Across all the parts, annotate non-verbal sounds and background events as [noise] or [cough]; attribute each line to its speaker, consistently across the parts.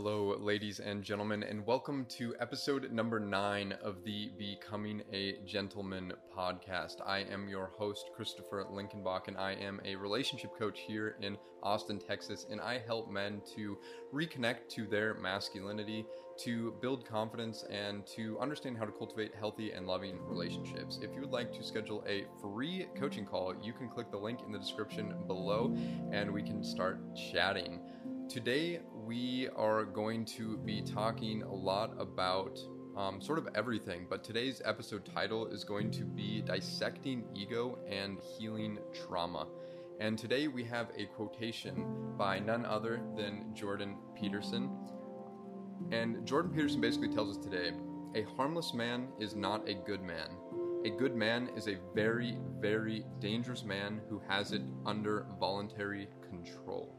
Speaker 1: Hello, ladies and gentlemen, and welcome to episode number nine of the Becoming a Gentleman podcast. I am your host, Christopher Linkenbach, and I am a relationship coach here in Austin, Texas, and I help men to reconnect to their masculinity, to build confidence, and to understand how to cultivate healthy and loving relationships. If you would like to schedule a free coaching call, you can click the link in the description below and we can start chatting. Today, we are going to be talking a lot about um, sort of everything, but today's episode title is going to be Dissecting Ego and Healing Trauma. And today we have a quotation by none other than Jordan Peterson. And Jordan Peterson basically tells us today a harmless man is not a good man. A good man is a very, very dangerous man who has it under voluntary control.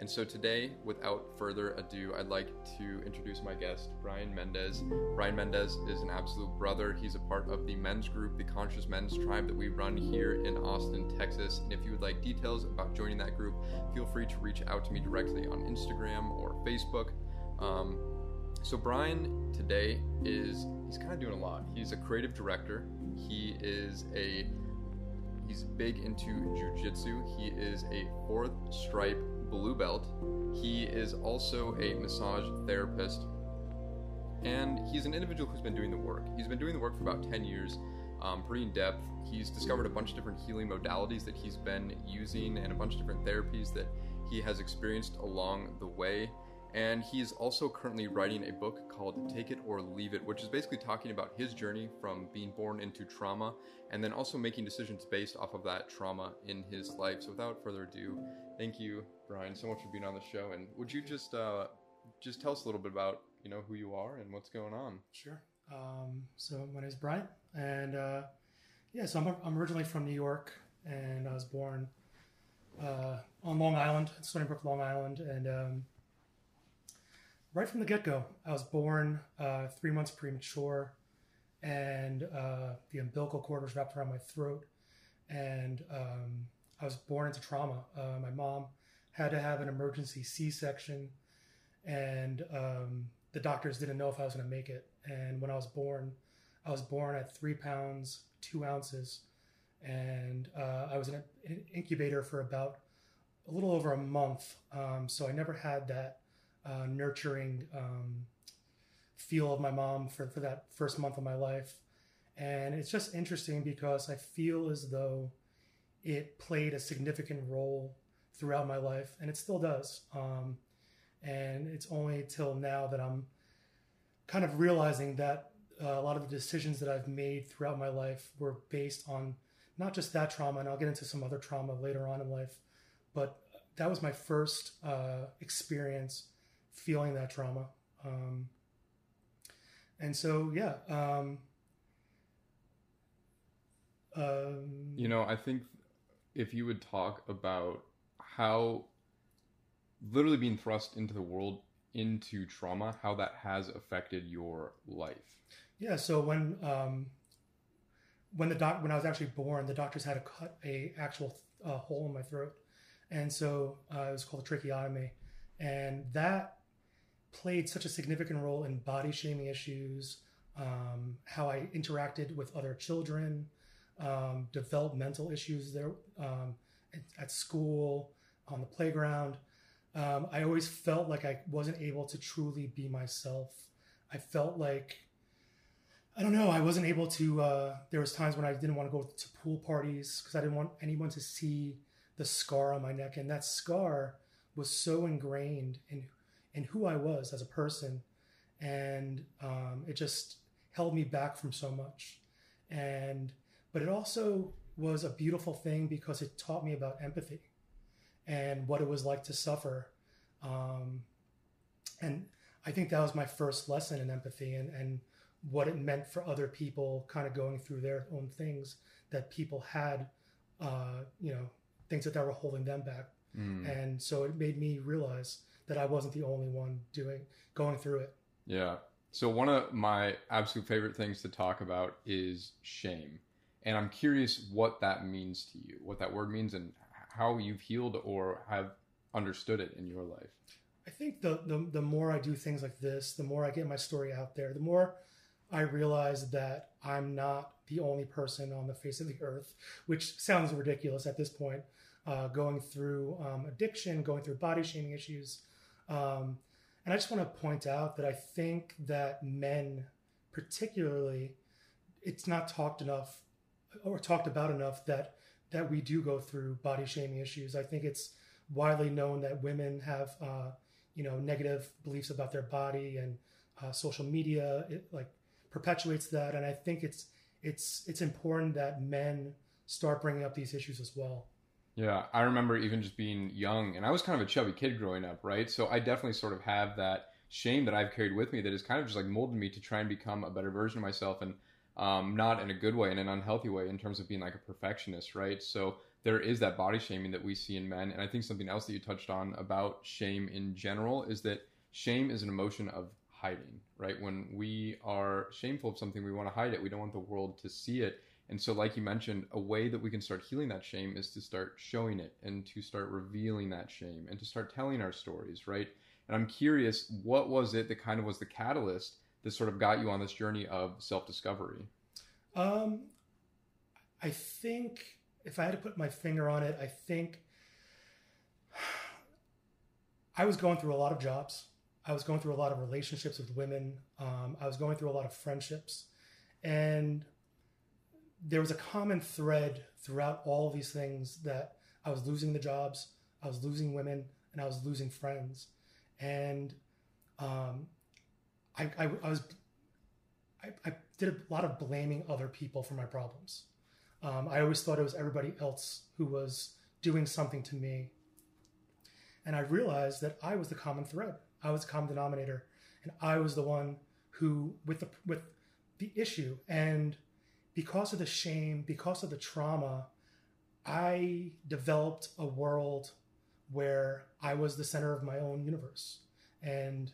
Speaker 1: And so today, without further ado, I'd like to introduce my guest, Bryan Mendez. Bryan Mendez is an absolute brother. He's a part of the men's group, the Conscious Men's Tribe, that we run here in Austin, Texas. And if you would like details about joining that group, feel free to reach out to me directly on Instagram or Facebook. Um, so Bryan today is he's kind of doing a lot. He's a creative director. He is a he's big into jujitsu. He is a fourth stripe blue belt. He is also a massage therapist. And he's an individual who's been doing the work. He's been doing the work for about 10 years, um, pretty in depth. He's discovered a bunch of different healing modalities that he's been using and a bunch of different therapies that he has experienced along the way. And he's also currently writing a book called Take It or Leave It, which is basically talking about his journey from being born into trauma and then also making decisions based off of that trauma in his life. So without further ado, thank you, Bryan, so much for being on the show. And would you just uh, just tell us a little bit about you know who you are and what's going on?
Speaker 2: Sure. Um, so my name is Bryan, and uh, yeah, so I'm, I'm originally from New York, and I was born uh, on Long Island, Stony Brook, Long Island, and um, right from the get go, I was born uh, three months premature, and uh, the umbilical cord was wrapped around my throat, and um, I was born into trauma. Uh, my mom had to have an emergency C section, and um, the doctors didn't know if I was going to make it. And when I was born, I was born at three pounds, two ounces, and uh, I was in an incubator for about a little over a month. Um, so I never had that uh, nurturing um, feel of my mom for, for that first month of my life. And it's just interesting because I feel as though it played a significant role throughout my life, and it still does. Um, and it's only till now that I'm kind of realizing that uh, a lot of the decisions that I've made throughout my life were based on not just that trauma, and I'll get into some other trauma later on in life, but that was my first uh, experience feeling that trauma. Um, and so, yeah. Um,
Speaker 1: um, you know, I think if you would talk about how literally being thrust into the world into trauma, how that has affected your life.
Speaker 2: Yeah. So when um, when the doc when I was actually born, the doctors had to cut a actual uh, hole in my throat, and so uh, it was called a tracheotomy, and that played such a significant role in body shaming issues, um, how I interacted with other children, um, developmental issues there um, at, at, school, on the playground. Um, I always felt like I wasn't able to truly be myself. I felt like I don't know. I wasn't able to. Uh, there was times when I didn't want to go to pool parties because I didn't want anyone to see the scar on my neck, and that scar was so ingrained in in who I was as a person, and um, it just held me back from so much. And but it also was a beautiful thing because it taught me about empathy and what it was like to suffer. Um, and I think that was my first lesson in empathy and, and what it meant for other people kind of going through their own things that people had, uh, you know, things that, that were holding them back. Mm. And so it made me realize that I wasn't the only one doing, going through it.
Speaker 1: Yeah. So one of my absolute favorite things to talk about is shame. And I'm curious what that means to you, what that word means and how you've healed or have understood it in your life?
Speaker 2: I think the, the the more I do things like this, the more I get my story out there, the more I realize that I'm not the only person on the face of the earth, which sounds ridiculous at this point. Uh, going through um, addiction, going through body shaming issues, um, and I just want to point out that I think that men, particularly, it's not talked enough or talked about enough that that we do go through body shaming issues. I think it's widely known that women have uh, you know negative beliefs about their body and uh, social media it like perpetuates that. And i think it's it's it's important that men start bringing up these issues as well.
Speaker 1: Yeah i remember even just being young and i was kind of a chubby kid growing up right? So i definitely sort of have that shame that i've carried with me that has kind of just like molded me to try and become a better version of myself. And um, not in a good way in an unhealthy way in terms of being like a perfectionist right so there is that body shaming that we see in men. And I think something else that you touched on about shame in general is that shame is an emotion of hiding, right? When we are shameful of something, we want to hide it. We don't want the world to see it. And so, like you mentioned, a way that we can start healing that shame is to start showing it and to start revealing that shame and to start telling our stories, right? And I'm curious, what was it that kind of was the catalyst that sort of got you on this journey of self discovery?
Speaker 2: Um, I think if I had to put my finger on it, I think [sighs] I was going through a lot of jobs. I was going through a lot of relationships with women. Um, I was going through a lot of friendships. And there was a common thread throughout all these things that I was losing the jobs, I was losing women, and I was losing friends. And um, I, I, I, was, I, I did a lot of blaming other people for my problems. Um, I always thought it was everybody else who was doing something to me. And I realized that I was the common thread. I was the common denominator, and I was the one who, with the with the issue, and because of the shame, because of the trauma, I developed a world where I was the center of my own universe, and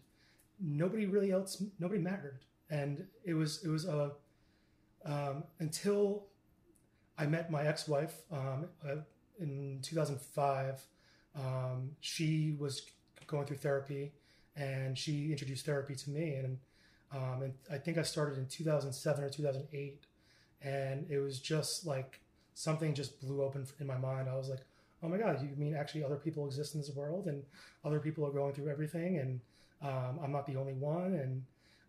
Speaker 2: nobody really else, nobody mattered. And it was it was a um, until I met my ex-wife um, uh, in 2005. Um, she was going through therapy, and she introduced therapy to me. And, um, and I think I started in 2007 or 2008, and it was just like something just blew open in my mind. I was like, "Oh my God, you mean actually other people exist in this world, and other people are going through everything, and um, I'm not the only one, and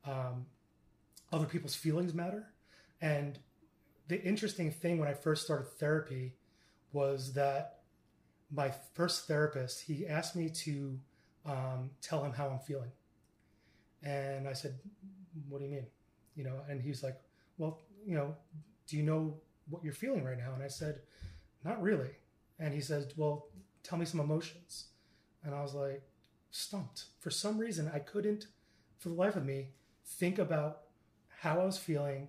Speaker 2: um, other people's feelings matter." And the interesting thing when I first started therapy was that my first therapist he asked me to um, tell him how I'm feeling, and I said, "What do you mean?" You know, and he's like, "Well, you know, do you know what you're feeling right now?" And I said, "Not really." And he says, "Well, tell me some emotions." And I was like, stumped. For some reason, I couldn't, for the life of me, think about how I was feeling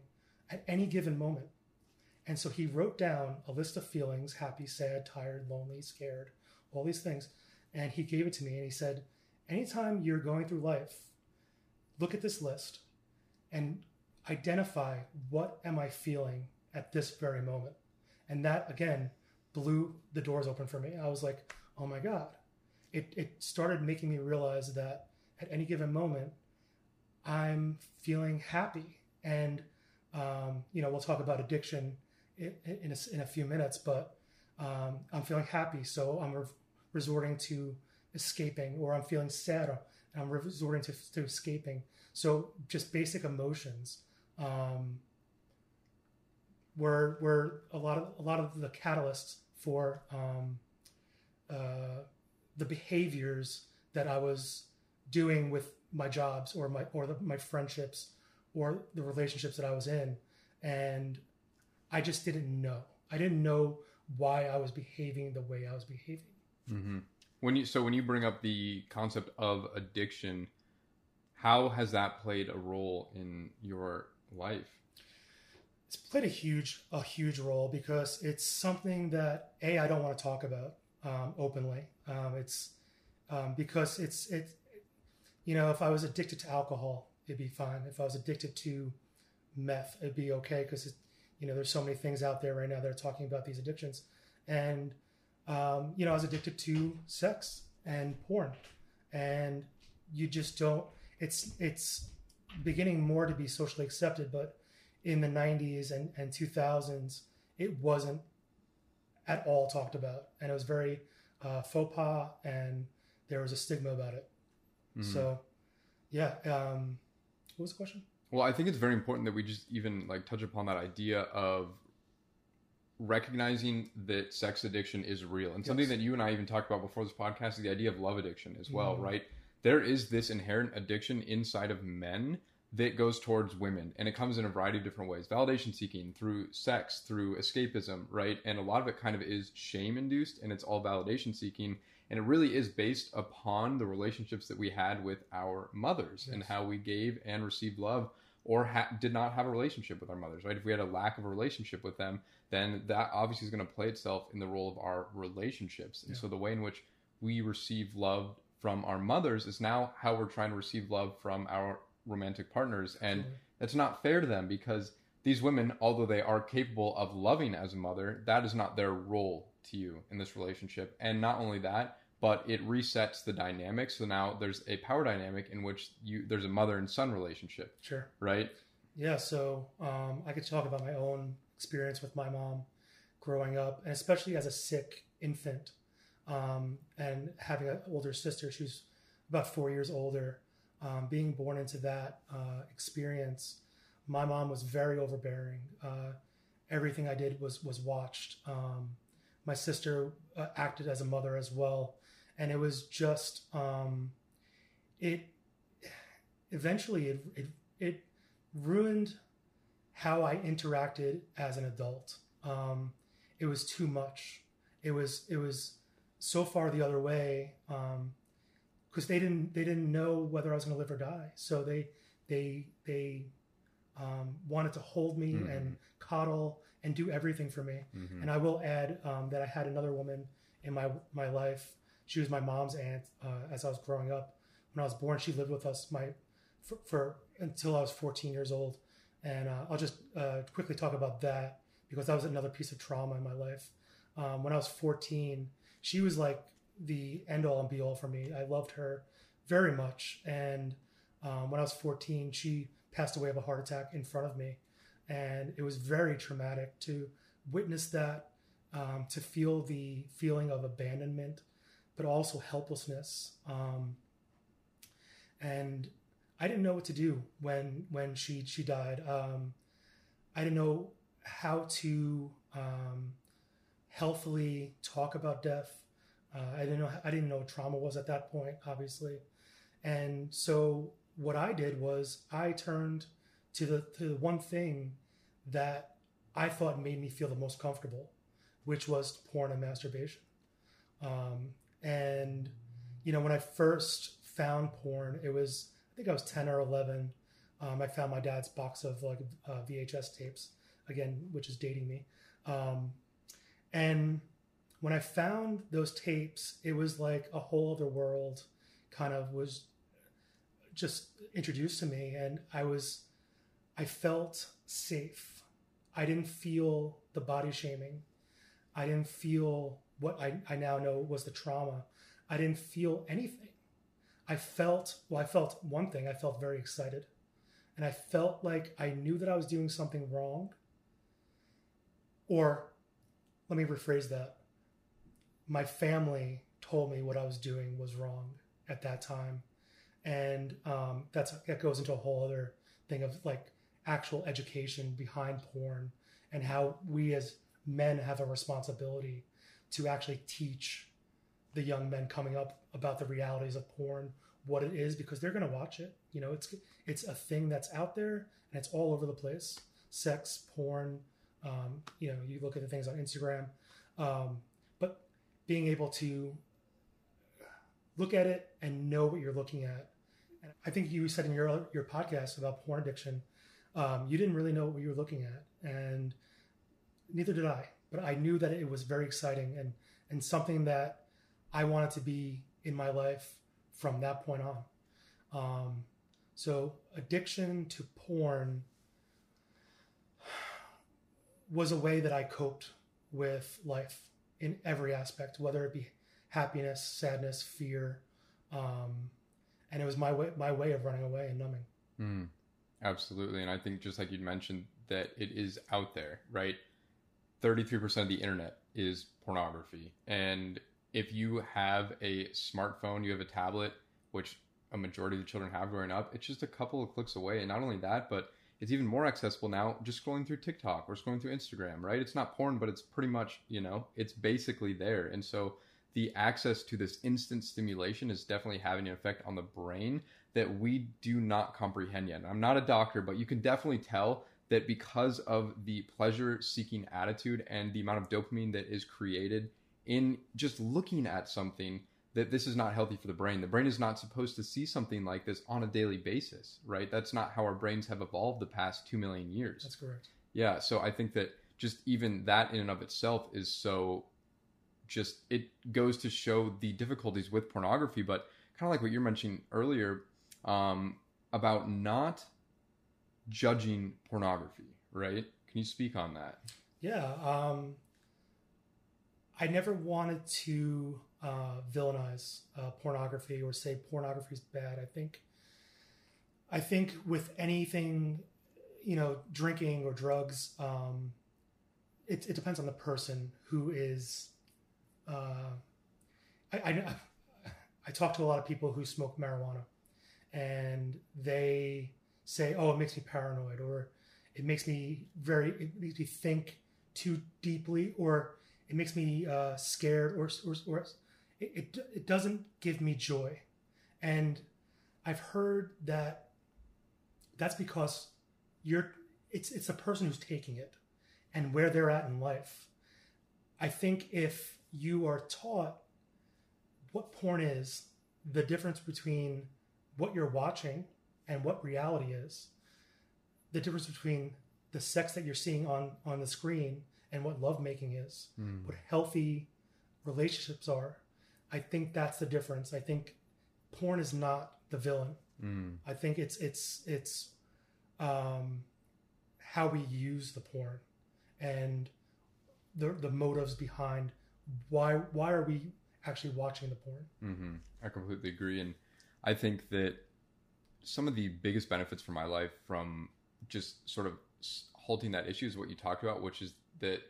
Speaker 2: at any given moment. And so he wrote down a list of feelings happy, sad, tired, lonely, scared, all these things. And he gave it to me and he said, Anytime you're going through life, look at this list and identify what am I feeling at this very moment. And that again blew the doors open for me. I was like, oh my God. It, it started making me realize that at any given moment, I'm feeling happy. And, um, you know, we'll talk about addiction in, in, a, in a few minutes, but um, I'm feeling happy, so I'm re- resorting to escaping, or I'm feeling sad, and I'm resorting to, to escaping. So just basic emotions um, were were a lot of a lot of the catalysts for um, uh, the behaviors that I was doing with my jobs or my or the, my friendships or the relationships that I was in, and I just didn't know. I didn't know why I was behaving the way I was behaving.
Speaker 1: Mm-hmm. When you so when you bring up the concept of addiction, how has that played a role in your life?
Speaker 2: It's played a huge a huge role because it's something that a I don't want to talk about um, openly. Um, it's um, because it's it, you know if I was addicted to alcohol, it'd be fine. If I was addicted to meth, it'd be okay because you know, there's so many things out there right now that are talking about these addictions. And, um, you know, I was addicted to sex and porn. and you just don't. It's it's beginning more to be socially accepted, but in the 90s and, and 2000s, it wasn't at all talked about. And it was very uh, faux pas and there was a stigma about it.
Speaker 1: Mhm.
Speaker 2: So, yeah. Um, what was the question?
Speaker 1: Well, I think it's very important that we just even like touch upon that idea of recognizing that sex addiction is real and something
Speaker 2: Yes.
Speaker 1: that you and I even talked about before this podcast is the idea of love addiction as well,
Speaker 2: Mhm.
Speaker 1: right? There is this inherent addiction inside of men that goes towards women and it comes in a variety of different ways. Validation seeking through sex through escapism right? And a lot of it kind of is shame induced and it's all validation seeking. And it really is based upon the relationships that we had with our mothers and how we gave and received love or ha- did not have a relationship with our mothers right? If we had a lack of a relationship with them then that obviously is going to play itself in the role of our relationships. And
Speaker 2: Yeah.
Speaker 1: so the way in which we receive love from our mothers is now how we're trying to receive love from our romantic partners and that's not fair to them because these women although they are capable of loving as a mother that is not their role to you in this relationship and not only that but it resets the dynamic so now there's a power dynamic in which you there's a mother and son relationship
Speaker 2: Sure.
Speaker 1: right
Speaker 2: Yeah, so um, I could talk about my own experience with my mom growing up, and especially as a sick infant, um, and having an older sister. She was about four years older. Um, being born into that uh, experience, my mom was very overbearing. Uh, everything I did was was watched. Um, my sister uh, acted as a mother as well, and it was just um, it. Eventually, it it, it ruined how I interacted as an adult. Um, it was too much. It was it was so far the other way because they didn't they didn't know whether I was going to live or die. So they they they um, wanted to hold me
Speaker 1: Mhm.
Speaker 2: and coddle and do everything for me.
Speaker 1: Mhm.
Speaker 2: And I will add um, that I had another woman in my my life. She was my mom's aunt uh, as I was growing up. When I was born, she lived with us my for, for until I was 14 years old. And uh, I'll just uh, quickly talk about that because that was another piece of trauma in my life. Um, when I was 14, she was like the end all and be all for me. I loved her very much. And um, when I was 14, she passed away of a heart attack in front of me. And it was very traumatic to witness that, um, to feel the feeling of abandonment, but also helplessness. Um, and I didn't know what to do when when she she died. Um, I didn't know how to um, healthily talk about death. Uh, I didn't know I didn't know what trauma was at that point, obviously. And so what I did was I turned to the to the one thing that I thought made me feel the most comfortable, which was porn and masturbation. Um, and you know, when I first found porn, it was I think I was ten or eleven. Um, I found my dad's box of like uh, VHS tapes again, which is dating me. Um, and when I found those tapes, it was like a whole other world kind of was just introduced to me. And I was, I felt safe. I didn't feel the body shaming. I didn't feel what I, I now know was the trauma. I didn't feel anything. I felt, well, I felt one thing. I felt very excited. And I felt like I knew that I was doing something wrong. Or let me rephrase that. My family told me what I was doing was wrong at that time. And um, that's that goes into a whole other thing of like actual education behind porn and how we as men have a responsibility to actually teach the young men coming up about the realities of porn, what it is, because they're going to watch it. You know, it's it's a thing that's out there and it's all over the place. Sex, porn. Um, you know, you look at the things on Instagram, um, being able to look at it and know what you're looking at. And I think you said in your your podcast about porn addiction, um, you didn't really know what you were looking at, and neither did I. But I knew that it was very exciting and and something that I wanted to be in my life from that point on. Um, so addiction to porn was a way that I coped with life in every aspect, whether it be happiness, sadness, fear, um, and it was my way my way of running away and numbing.
Speaker 1: Mm, absolutely, and I think just like you mentioned that it is out there, right? Thirty three percent of the internet is pornography, and if you have a smartphone, you have a tablet, which a majority of the children have growing up, it's just a couple of clicks away. And not only that, but it's even more accessible now just scrolling through TikTok or scrolling through Instagram, right? It's not porn, but it's pretty much, you know, it's basically there. And so the access to this instant stimulation is definitely having an effect on the brain that we do not comprehend yet. I'm not a doctor, but you can definitely tell that because of the pleasure seeking attitude and the amount of dopamine that is created in just looking at something that this is not healthy for the brain. The brain is not supposed to see something like this on a daily basis, right? That's not how our brains have evolved the past 2 million years.
Speaker 2: That's correct.
Speaker 1: Yeah, so I think that just even that in and of itself is so just it goes to show the difficulties with pornography, but kind of like what you're mentioning earlier um, about not judging pornography, right? Can you speak on that?
Speaker 2: Yeah, um, I never wanted to uh, villainize uh, pornography or say pornography is bad. I think, I think with anything, you know, drinking or drugs, um, it, it depends on the person who is. Uh, I, I [laughs] I talk to a lot of people who smoke marijuana, and they say, "Oh, it makes me paranoid," or "It makes me very it makes me think too deeply," or "It makes me uh, scared," or, or, or it, it, it doesn't give me joy. And I've heard that that's because you're it's it's a person who's taking it and where they're at in life. I think if you are taught what porn is, the difference between what you're watching and what reality is, the difference between the sex that you're seeing on on the screen and what lovemaking is,
Speaker 1: Mm.
Speaker 2: what healthy relationships are, I think that's the difference. I think porn is not the villain.
Speaker 1: Mm.
Speaker 2: I think it's it's it's um, how we use the porn and the the motives behind why why are we actually watching the porn.
Speaker 1: hmm I completely agree, and I think that some of the biggest benefits for my life from just sort of halting that issue is what you talked about, which is that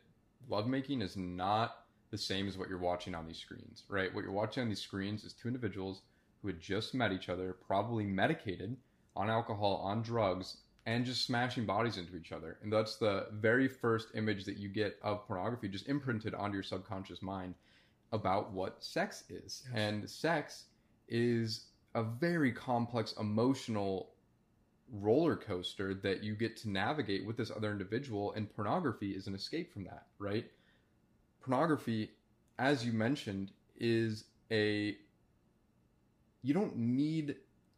Speaker 1: lovemaking is not the same as what you're watching on these screens, right? What you're watching on these screens is two individuals who had just met each other, probably medicated on alcohol, on drugs, and just smashing bodies into each other. And that's the very first image that you get of pornography, just imprinted onto your subconscious mind about what sex is.
Speaker 2: Yes.
Speaker 1: And sex is a very complex emotional roller coaster that you get to navigate with this other individual and pornography is an escape from that right? Pornography as you mentioned is a you don't need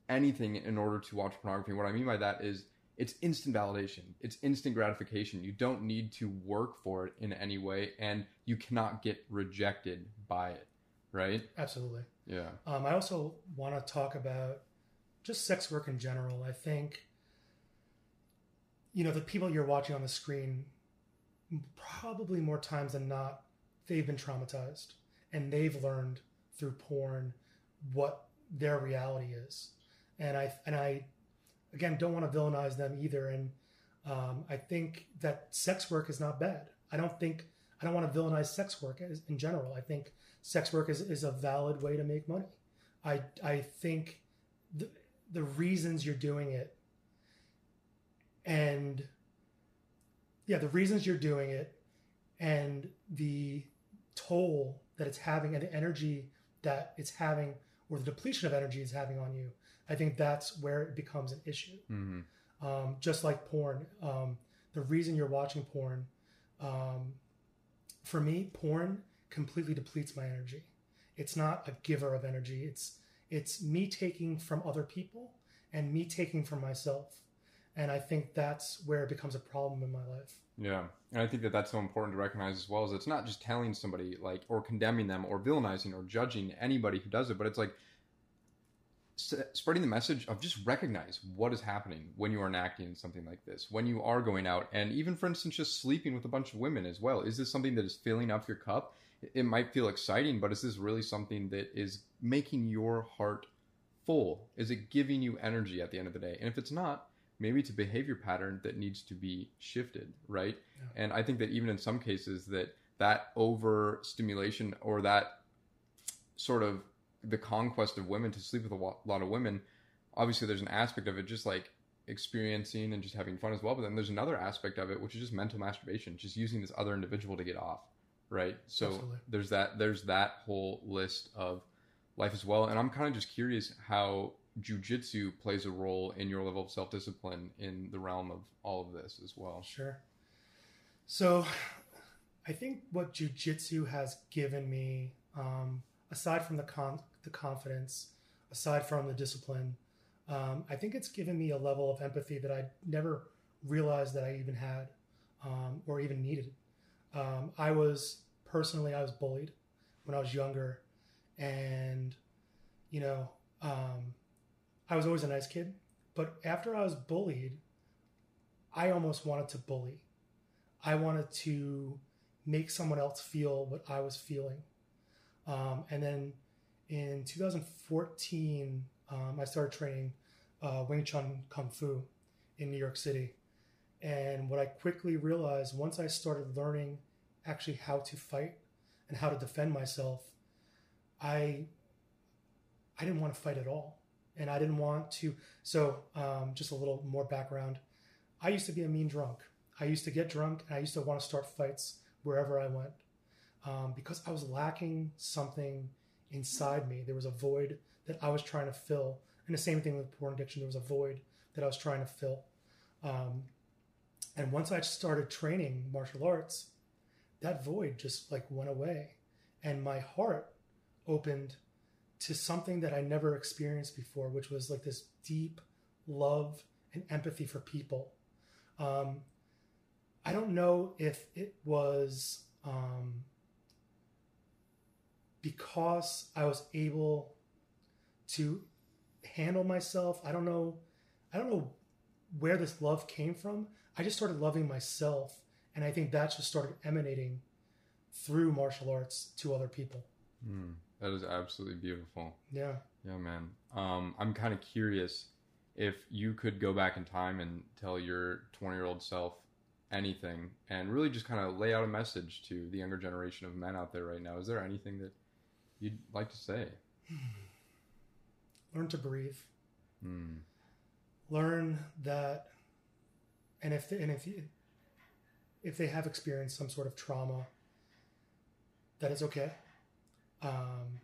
Speaker 1: anything in order to watch pornography. What i mean by that is it's instant validation. It's instant gratification. You don't need to work for it in any way and you cannot get rejected by it right?
Speaker 2: Absolutely.
Speaker 1: yeah.
Speaker 2: Um, I also want to talk about just sex work in general. I think, you know, the people you're watching on the screen, probably more times than not, they've been traumatized and they've learned through porn what their reality is. And I and I, again, don't want to villainize them either. And um, I think that sex work is not bad. I don't think I don't want to villainize sex work as, in general. I think sex work is, is a valid way to make money. I I think the reasons you're doing it and yeah, the reasons you're doing it and the toll that it's having and the energy that it's having or the depletion of energy it's having on you. I think that's where it becomes an issue.
Speaker 1: hmm
Speaker 2: Um, just like porn, um, the reason you're watching porn, um, for me, porn completely depletes my energy. It's not a giver of energy. It's it's me taking from other people and me taking from myself, and I think that's where it becomes a problem in my life.
Speaker 1: Yeah, and I think that that's so important to recognize as well. Is it's not just telling somebody like or condemning them or villainizing or judging anybody who does it, but it's like spreading the message of just recognize what is happening when you are enacting something like this, when you are going out, and even for instance, just sleeping with a bunch of women as well. Is this something that is filling up your cup? It- might feel exciting, but is this really something that is making your heart full? Is it giving you energy at the end of the day? And if it's not, maybe it's a behavior pattern that needs to be shifted, right?
Speaker 2: Yeah.
Speaker 1: And I think that even in some cases that that overstimulation or that sort of the conquest of women to sleep with a lot of women, obviously there's an aspect of it just like experiencing and just having fun as well. But then there's another aspect of it which is just mental masturbation, just using this other individual to get off, right? So
Speaker 2: Absolutely.
Speaker 1: there's that there's that whole list of life as well. And I'm kind of just curious how jujitsu plays a role in your level of self discipline in the realm of all of this as well.
Speaker 2: Sure. So, I think what jujitsu has given me, um, aside from the con- the confidence, aside from the discipline, um, I think it's given me a level of empathy that I never realized that I even had um, or even needed. Um, I was personally, I was bullied when I was younger, and you know, um, I was always a nice kid. But after I was bullied, I almost wanted to bully. I wanted to make someone else feel what I was feeling. Um, and then in 2014, um, I started training uh, Wing Chun Kung Fu in New York City. And what I quickly realized once I started learning actually how to fight and how to defend myself, I I didn't want to fight at all, and I didn't want to. So, um, just a little more background. I used to be a mean drunk. I used to get drunk, and I used to want to start fights wherever I went um, because I was lacking something inside me. There was a void that I was trying to fill, and the same thing with porn addiction. There was a void that I was trying to fill. Um, and once I started training martial arts, that void just like went away, and my heart opened to something that I never experienced before, which was like this deep love and empathy for people. Um, I don't know if it was um, because I was able to handle myself. I don't know. I don't know where this love came from. I just started loving myself, and I think that just started emanating through martial arts to other people.
Speaker 1: Mm, that is absolutely beautiful.
Speaker 2: Yeah.
Speaker 1: Yeah, man. Um, I'm kind of curious if you could go back in time and tell your 20 year old self anything and really just kind of lay out a message to the younger generation of men out there right now. Is there anything that you'd like to say? [sighs]
Speaker 2: Learn to breathe.
Speaker 1: Mm.
Speaker 2: Learn that, and if they, and if you, if they have experienced some sort of trauma, that is okay. Um,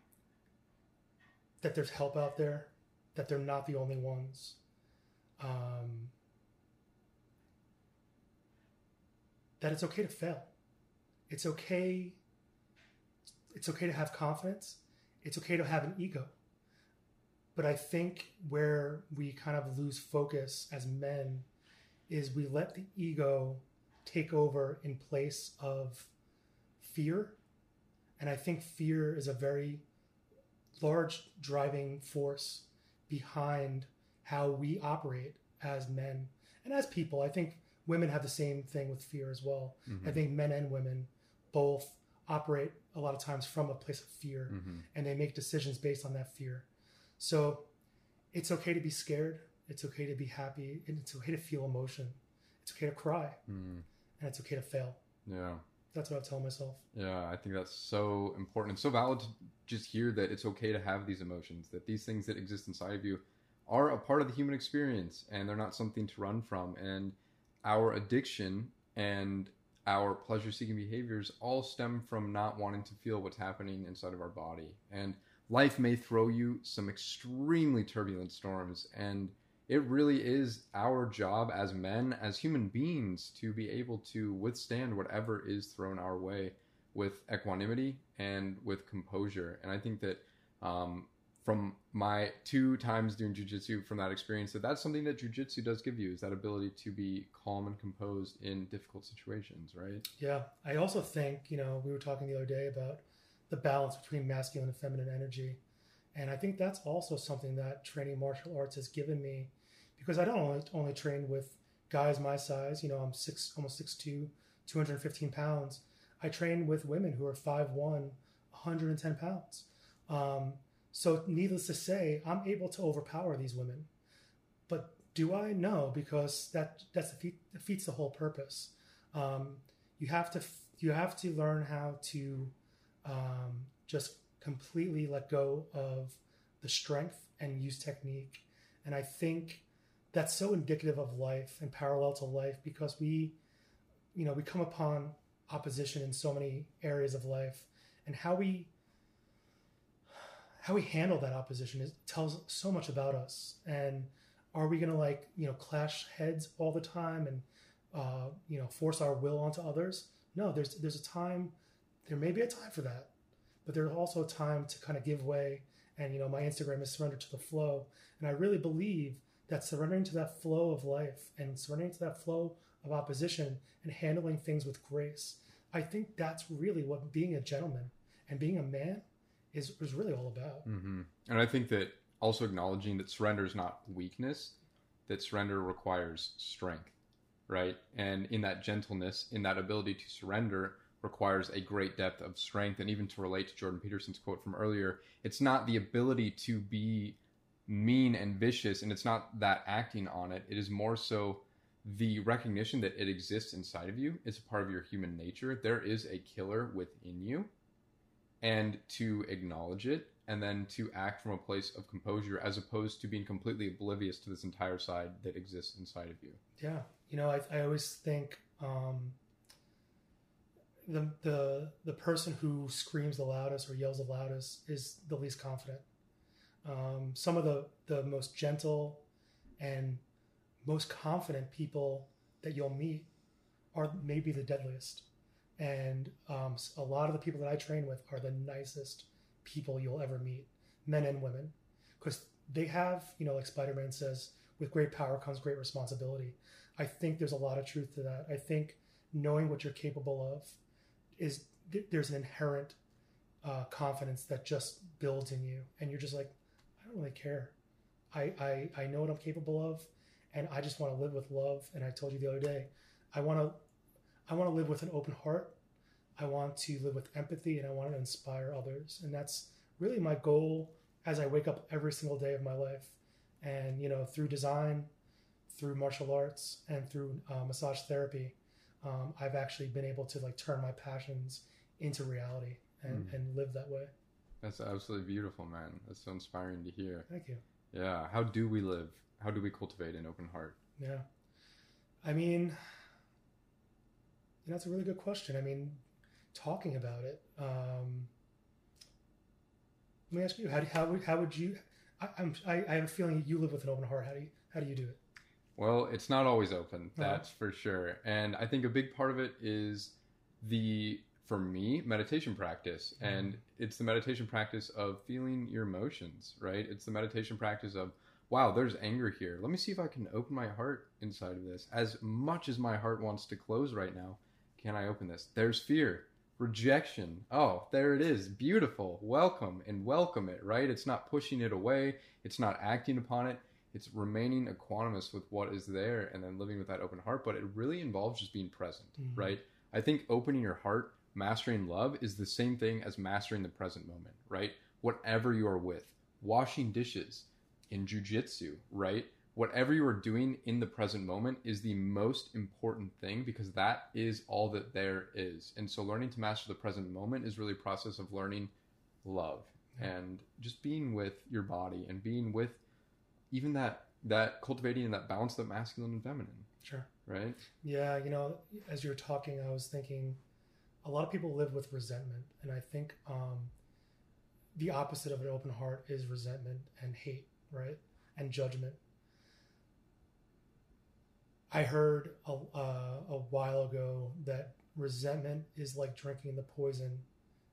Speaker 2: that there's help out there, that they're not the only ones. Um, that it's okay to fail. It's okay. It's okay to have confidence. It's okay to have an ego. But I think where we kind of lose focus as men is we let the ego take over in place of fear. And I think fear is a very large driving force behind how we operate as men and as people. I think women have the same thing with fear as well.
Speaker 1: Mhm.
Speaker 2: I think men and women both operate a lot of times from a place of fear
Speaker 1: Mhm.
Speaker 2: and they make decisions based on that fear. So it's okay to be scared. It's okay to be happy. And it's okay to feel emotion. It's okay to cry.
Speaker 1: Mm.
Speaker 2: And it's okay to fail.
Speaker 1: Yeah.
Speaker 2: That's what I tell myself.
Speaker 1: Yeah, I think that's so important and so valid to just hear that it's okay to have these emotions, that these things that exist inside of you are a part of the human experience and they're not something to run from. And our addiction and our pleasure seeking behaviors all stem from not wanting to feel what's happening inside of our body. And life may throw you some extremely turbulent storms and it really is our job as men, as human beings, to be able to withstand whatever is thrown our way with equanimity and with composure. And I think that um, from my two times doing jujitsu, from that experience, that that's something that jujitsu does give you is that ability to be calm and composed in difficult situations, right?
Speaker 2: Yeah. I also think, you know, we were talking the other day about the balance between masculine and feminine energy. And I think that's also something that training martial arts has given me because I don't only, only train with guys my size, you know, I'm six, almost 6'2, 215 pounds. I train with women who are 5'1, 110 pounds. Um, So, needless to say, I'm able to overpower these women. But do I? No, because that that defeats the whole purpose. Um, you have to you have to learn how to um, just completely let go of the strength and use technique. And I think that's so indicative of life and parallel to life because we, you know, we come upon opposition in so many areas of life, and how we how we handle that opposition is tells so much about us. And are we going to like you know clash heads all the time and uh, you know force our will onto others? No, there's there's a time. There may be a time for that, but there's also a time to kind of give way. And you know, my Instagram is surrender to the flow, and I really believe that surrendering to that flow of life and surrendering to that flow of opposition and handling things with grace. I think that's really what being a gentleman and being a man is, is really all about.
Speaker 1: Mm-hmm. And I think that also acknowledging that surrender is not weakness, that surrender requires strength, right? And in that gentleness, in that ability to surrender, requires a great depth of strength. And even to relate to Jordan Peterson's quote from earlier, it's not the ability to be mean and vicious, and it's not that acting on it. It is more so the recognition that it exists inside of you. It's a part of your human nature. There is a killer within you, and to acknowledge it and then to act from a place of composure as opposed to being completely oblivious to this entire side that exists inside of you.
Speaker 2: Yeah. You know, I, I always think um, the, the, the person who screams the loudest or yells the loudest is the least confident. Um, some of the, the most gentle and most confident people that you'll meet are maybe the deadliest. And um, a lot of the people that I train with are the nicest people you'll ever meet, men and women, because they have, you know, like Spider Man says, with great power comes great responsibility. I think there's a lot of truth to that. I think knowing what you're capable of is there's an inherent uh, confidence that just builds in you, and you're just like, don't really care. I, I, I know what I'm capable of, and I just want to live with love. And I told you the other day, I want to I want to live with an open heart. I want to live with empathy, and I want to inspire others. And that's really my goal as I wake up every single day of my life. And you know, through design, through martial arts, and through uh, massage therapy, um, I've actually been able to like turn my passions into reality and, mm. and live that way.
Speaker 1: That's absolutely beautiful, man. That's so inspiring to hear.
Speaker 2: Thank you.
Speaker 1: Yeah. How do we live? How do we cultivate an open heart?
Speaker 2: Yeah. I mean, that's a really good question. I mean, talking about it. Um, let me ask you, how, how, how would you, I, I'm, I, I have a feeling you live with an open heart. How do you, how do you do it?
Speaker 1: Well, it's not always open. Uh-huh. That's uh-huh. for sure. And I think a big part of it is the for me meditation practice. Mm-hmm. and it's the meditation practice of feeling your emotions right? It's the meditation practice of wow there's anger here. Let me see if i can open my heart inside of this. As much as my heart wants to close right now can i open this? There's fear rejection. Oh there it is. Beautiful. Welcome and welcome it right? It's not pushing it away. It's not acting upon it. It's remaining equanimous with what is there and then living with that open heart. But it really involves just being present mm-hmm. right? I think opening your heart mastering love is the same thing as mastering the present moment, right? Whatever you are with, washing dishes, in jujitsu, right? Whatever you are doing in the present moment is the most important thing because that is all that there is. And so learning to master the present moment is really a process of learning love yeah. and just being with your body and being with even that that cultivating and that balance of masculine and feminine.
Speaker 2: Sure.
Speaker 1: Right?
Speaker 2: Yeah, you know, as you were talking, I was thinking a lot of people live with resentment, and I think um, the opposite of an open heart is resentment and hate, right, and judgment. I heard a, uh, a while ago that resentment is like drinking the poison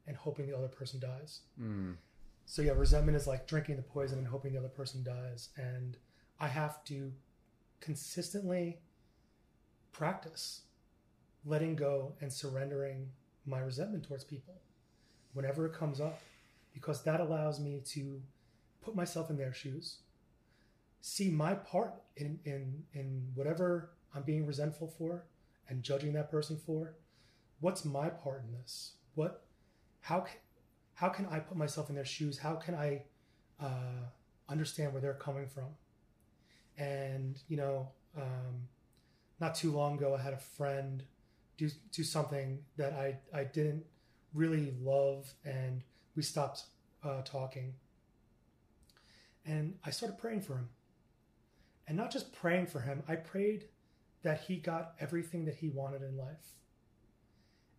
Speaker 2: and hoping the other person dies.
Speaker 1: Mm.
Speaker 2: So yeah, resentment is like drinking the poison and hoping the other person dies, and I have to consistently practice letting go and surrendering my resentment towards people whenever it comes up because that allows me to put myself in their shoes see my part in in in whatever i'm being resentful for and judging that person for. What's my part in this? What how can how can i put myself in their shoes? How can i uh, understand where they're coming from. And you know, um, not too long ago, I had a friend do do something that I I didn't really love, and we stopped uh, talking. And I started praying for him, and not just praying for him. I prayed that he got everything that he wanted in life.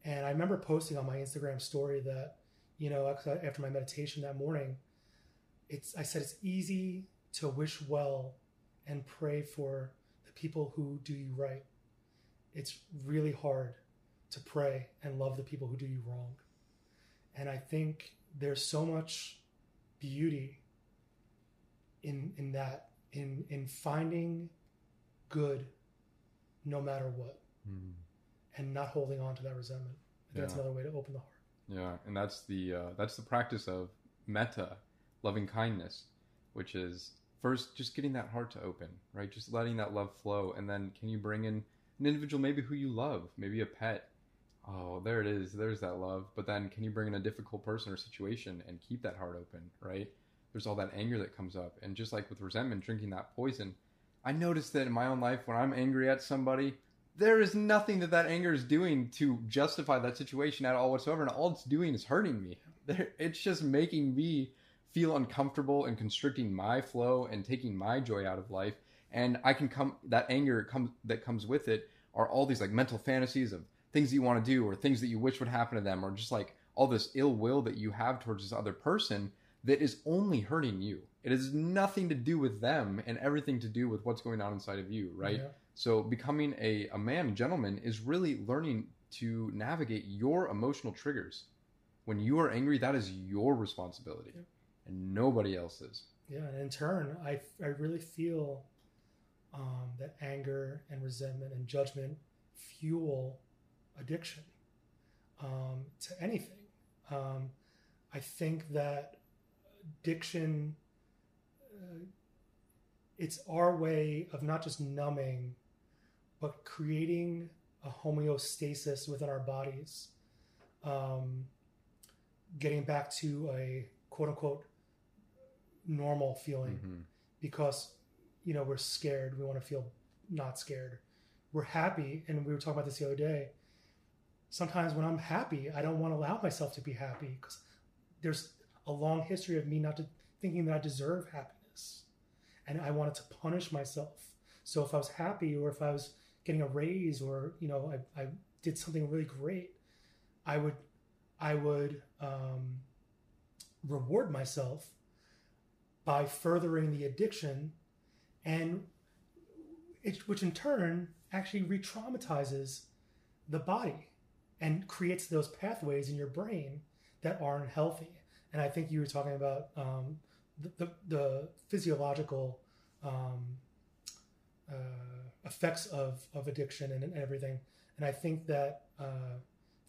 Speaker 2: And I remember posting on my Instagram story that, you know, after my meditation that morning, it's I said it's easy to wish well and pray for the people who do you right. It's really hard to pray and love the people who do you wrong. And I think there's so much beauty in in that in in finding good no matter what
Speaker 1: Mm.
Speaker 2: and not holding on to that resentment. I that's
Speaker 1: Yeah.
Speaker 2: another way to open the heart.
Speaker 1: Yeah, and that's the uh, that's the practice of metta, loving kindness, which is first just getting that heart to open, right? Just letting that love flow, and then can you bring in an individual, maybe who you love, maybe a pet. Oh, there it is. There's that love. But then can you bring in a difficult person or situation and keep that heart open, right? There's all that anger that comes up, and just like with resentment, drinking that poison. I noticed that in my own life when I'm angry at somebody, there is nothing that that anger is doing to justify that situation at all whatsoever and all it's doing is hurting me it's just making me feel uncomfortable and constricting my flow and taking my joy out of life and i can come that anger comes that comes with it are all these like mental fantasies of things that you want to do or things that you wish would happen to them or just like all this ill will that you have towards this other person that is only hurting you it has nothing to do with them and everything to do with what's going on inside of you right
Speaker 2: Yeah.
Speaker 1: so becoming a, a man, a gentleman, is really learning to navigate your emotional triggers. When you are angry, that is your responsibility,
Speaker 2: Yep.
Speaker 1: and nobody else's.
Speaker 2: Yeah, and in turn, I, I really feel um, that anger and resentment and judgment fuel addiction um, to anything. Um, I think that addiction, uh, it's our way of not just numbing, but creating a homeostasis within our bodies, um, getting back to a quote unquote normal feeling
Speaker 1: Mhm.
Speaker 2: because you know we're scared. We want to feel not scared. We're happy and we were talking about this the other day. Sometimes when i'm happy i don't want to allow myself to be happy because there's a long history of me not to, thinking that i deserve happiness and i wanted to punish myself. So if i was happy or if i was getting a raise or you know i, I did something really great i would i would um, reward myself by furthering the addiction and it, which in turn actually re-traumatizes the body and creates those pathways in your brain that aren't healthy. And i think you were talking about um, the, the, the physiological um, uh, effects of, of addiction and, and everything. And i think that uh,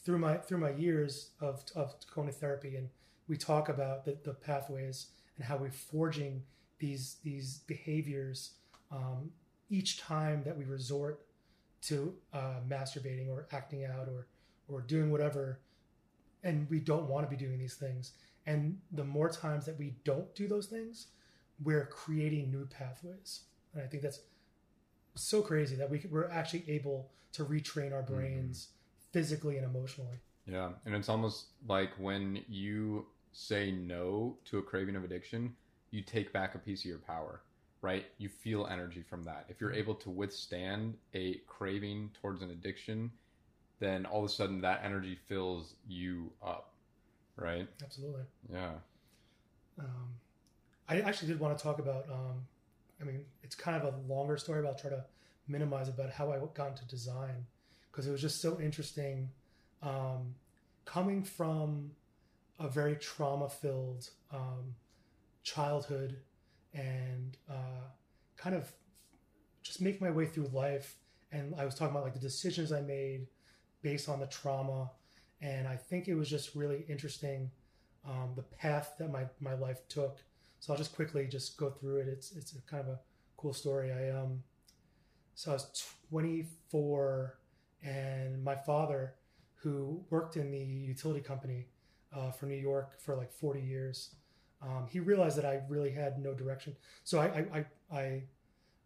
Speaker 2: through my through my years of, of therapy and we talk about the, the pathways and how we're forging these these behaviors um, each time that we resort to uh, masturbating or acting out or or doing whatever and we don't want to be doing these things. And the more times that we don't do those things we're creating new pathways. And i think that's so crazy that we, we're actually able to retrain our brains physically and emotionally.
Speaker 1: Yeah, and it's almost like when you say no to a craving of addiction, you take back a piece of your power, right? You feel energy from that. If you're able to withstand a craving towards an addiction, then all of a sudden that energy fills you up, right?
Speaker 2: absolutely
Speaker 1: Yeah.
Speaker 2: Um, I actually did want to talk about. Um, I mean, it's kind of a longer story, but I'll try to minimize about how I got into design because it was just so interesting. Um, coming from a very trauma-filled um, childhood and uh, kind of just make my way through life, and I was talking about like the decisions I made based on the trauma, and I think it was just really interesting um, the path that my, my life took. So I'll just quickly just go through it. It's it's kind of a cool story. I um so I was 24, and my father, who worked in the utility company uh, for New York for like 40 years, um, he realized that I really had no direction. So I, I, I,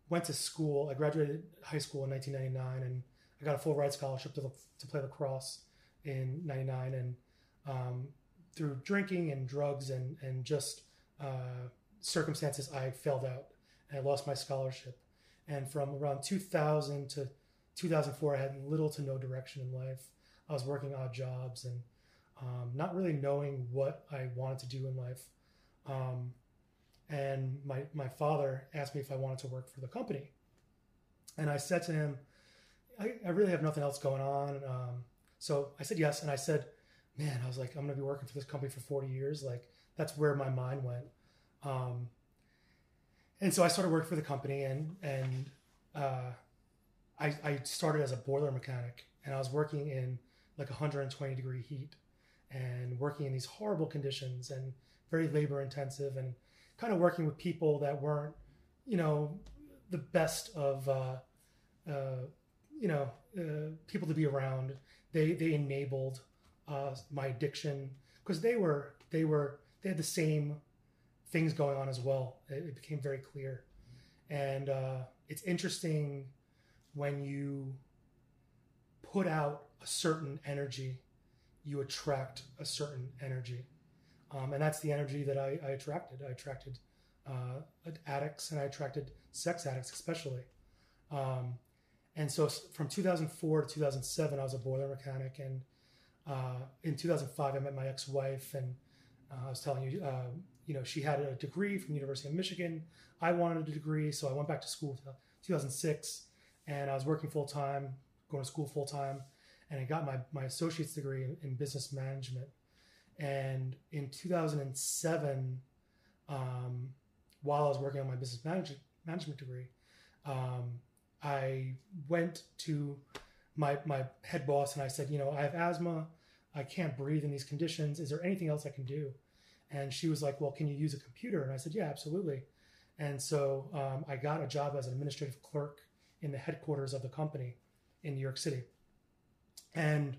Speaker 2: went to school. I graduated high school in 1999, and I got a full ride scholarship to, to play lacrosse in 99. And um, through drinking and drugs and, and just uh, circumstances, I failed out and I lost my scholarship. And from around 2000 to 2004, I had little to no direction in life. I was working odd jobs and um, not really knowing what I wanted to do in life. Um, and my, my father asked me if I wanted to work for the company. And I said to him, I, I really have nothing else going on. Um, so I said yes. And I said, man, I was like, I'm going to be working for this company for 40 years. Like, that's where my mind went. Um, and so I started working for the company and, and, uh, I, I started as a boiler mechanic and I was working in like 120 degree heat and working in these horrible conditions and very labor intensive and kind of working with people that weren't, you know, the best of, uh, uh, you know, uh, people to be around. They they enabled uh, my addiction because they were they were they had the same things going on as well. It, it became very clear, and uh, it's interesting when you put out a certain energy, you attract a certain energy. Um, and that's the energy that I, I attracted. I attracted uh, addicts and I attracted sex addicts, especially. Um, and so from 2004 to 2007, I was a boiler mechanic. And uh, in 2005, I met my ex wife. And uh, I was telling you, uh, you know, she had a degree from University of Michigan. I wanted a degree. So I went back to school 2006 and I was working full time, going to school full time. And I got my, my associate's degree in, in business management. And in 2007, um, while I was working on my business manage- management degree, um, I went to my my head boss and I said, you know, I have asthma, I can't breathe in these conditions. Is there anything else I can do? And she was like, well, can you use a computer? And I said, yeah, absolutely. And so um, I got a job as an administrative clerk in the headquarters of the company in New York City. And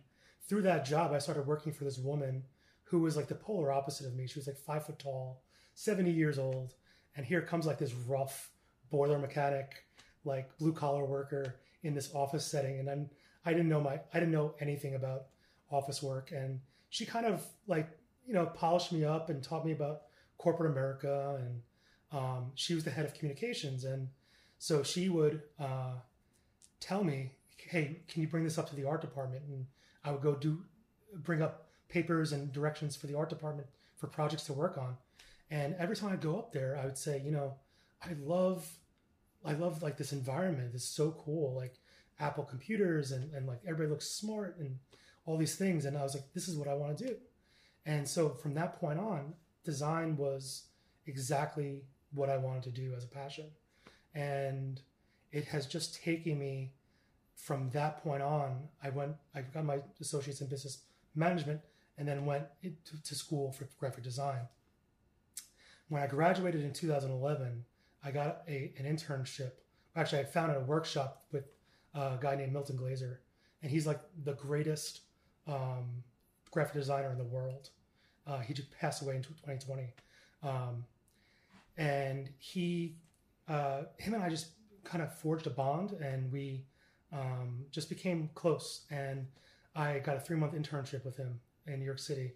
Speaker 2: through that job, I started working for this woman who was like the polar opposite of me. She was like five foot tall, 70 years old. And here comes like this rough boiler mechanic, like blue collar worker in this office setting. And then I didn't know my, I didn't know anything about office work. And she kind of like, you know, polished me up and taught me about corporate America. And um, she was the head of communications. And so she would uh, tell me, hey, can you bring this up to the art department? And I would go do, bring up papers and directions for the art department for projects to work on. And every time I go up there, I would say, you know, I love, I love like this environment. It's so cool. Like Apple computers and, and like everybody looks smart and all these things. And I was like, this is what I want to do. And so from that point on, design was exactly what I wanted to do as a passion. And it has just taken me from that point on. I went, I got my associates in business management and then went to, school for graphic design. When I graduated in 2011, I got a, an internship. Actually, I found a workshop with a guy named Milton Glaser, and he's like the greatest um, graphic designer in the world. Uh, he just passed away in 2020, um, and he, uh, him and I just kind of forged a bond, and we um, just became close. And I got a three month internship with him in New York City,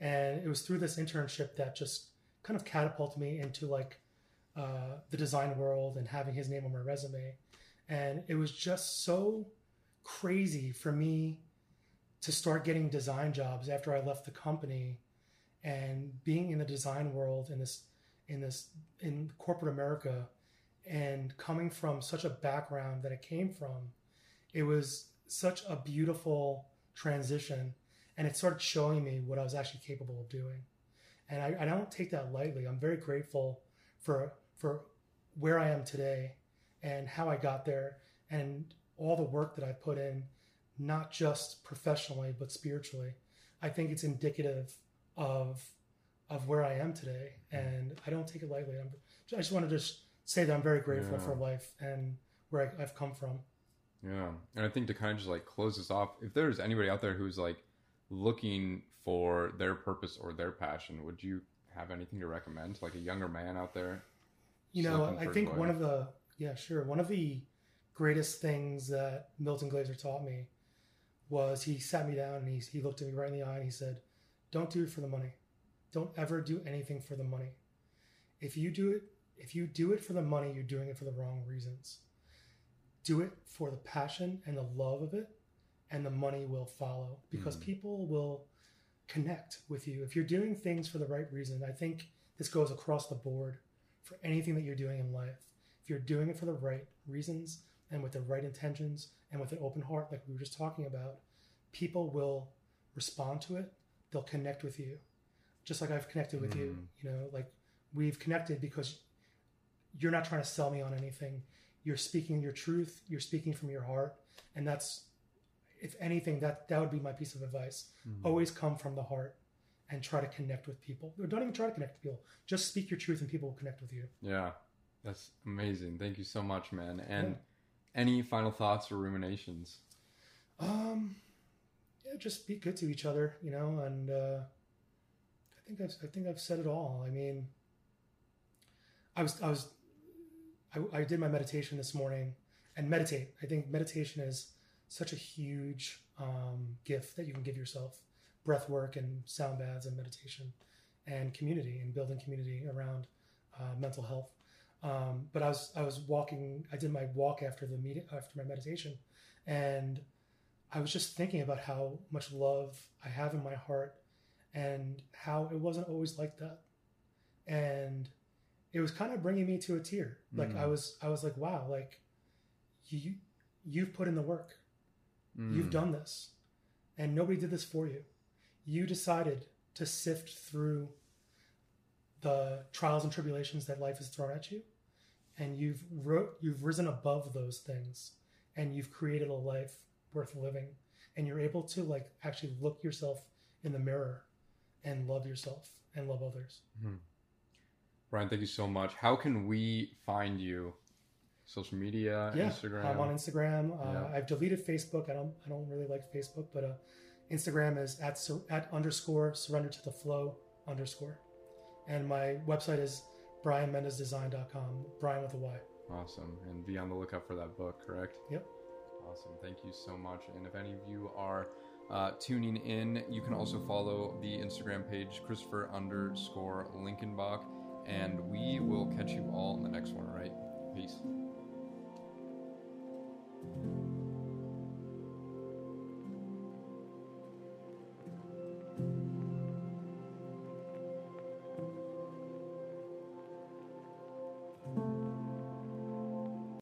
Speaker 2: and it was through this internship that just kind of catapulted me into like uh, the design world and having his name on my resume. And it was just so crazy for me to start getting design jobs after I left the company and being in the design world in this in this in corporate America and coming from such a background that it came from it was such a beautiful transition and it started showing me what I was actually capable of doing and I, I don't take that lightly. I'm very grateful for for where I am today and how I got there and all the work that I put in, not just professionally but spiritually. I think it's indicative of of where I am today, and I don't take it lightly. I'm, I just want to just say that I'm very grateful yeah. for life and where I, I've come from.
Speaker 1: Yeah, and I think to kind of just like close this off, if there's anybody out there who's like looking for their purpose or their passion, would you have anything to recommend like a younger man out there?
Speaker 2: You know, I think one of the yeah, sure. One of the greatest things that Milton Glaser taught me was he sat me down and he he looked at me right in the eye and he said, "Don't do it for the money. Don't ever do anything for the money. If you do it, if you do it for the money, you're doing it for the wrong reasons. Do it for the passion and the love of it, and the money will follow because
Speaker 1: Mm.
Speaker 2: people will connect with you if you're doing things for the right reason. I think this goes across the board for anything that you're doing in life. If you're doing it for the right reasons and with the right intentions and with an open heart, like we were just talking about, people will respond to it. They'll connect with you, just like I've connected with you.
Speaker 1: Mm.
Speaker 2: You know, like we've connected because you're not trying to sell me on anything. You're speaking your truth. You're speaking from your heart, and that's, if anything, that that would be my piece of advice.
Speaker 1: Mhm.
Speaker 2: Always come from the heart and try to connect with people. Or don't even try to connect with people. Just speak your truth, and people will connect with you.
Speaker 1: Yeah, that's amazing. Thank you so much, man. And
Speaker 2: Yeah.
Speaker 1: any final thoughts or ruminations?
Speaker 2: Um, yeah, just be good to each other, you know, and uh, I think I've, I think I've said it all. I mean, I was I was I, I did my meditation this morning, and meditate. I think meditation is such a huge um, gift that you can give yourself. Breath work and sound baths and meditation, and community and building community around uh, mental health. Um, but I was I was walking. I did my walk after the meeting after my meditation, and I was just thinking about how much love I have in my heart and how it wasn't always like that. And it was kind of bringing me to a tear. Like
Speaker 1: Mm.
Speaker 2: I was I was like, wow, like you you've put in the work. You've
Speaker 1: Mm.
Speaker 2: done this. And nobody did this for you. You decided to sift through the trials and tribulations that life has thrown at you and you've ro- you've risen above those things and you've created a life worth living and you're able to like actually look yourself in the mirror and love yourself and love others
Speaker 1: Bryan, thank you so much. How can we find you? Social media,
Speaker 2: yeah
Speaker 1: Instagram.
Speaker 2: i'm on instagram uh,
Speaker 1: Yeah.
Speaker 2: i've deleted facebook i don't i don't really like facebook but uh, instagram is at sur- at underscore surrender to the flow underscore and my website is bryanmendezdesign.com bryan with a y
Speaker 1: Awesome. And be on the lookout for that book, correct?
Speaker 2: Yep.
Speaker 1: Awesome. Thank you so much. And if any of you are uh, tuning in, you can also follow the Instagram page, Christopher underscore Linkenbach. And we will catch you all in the next one, all right? Peace. Thank you.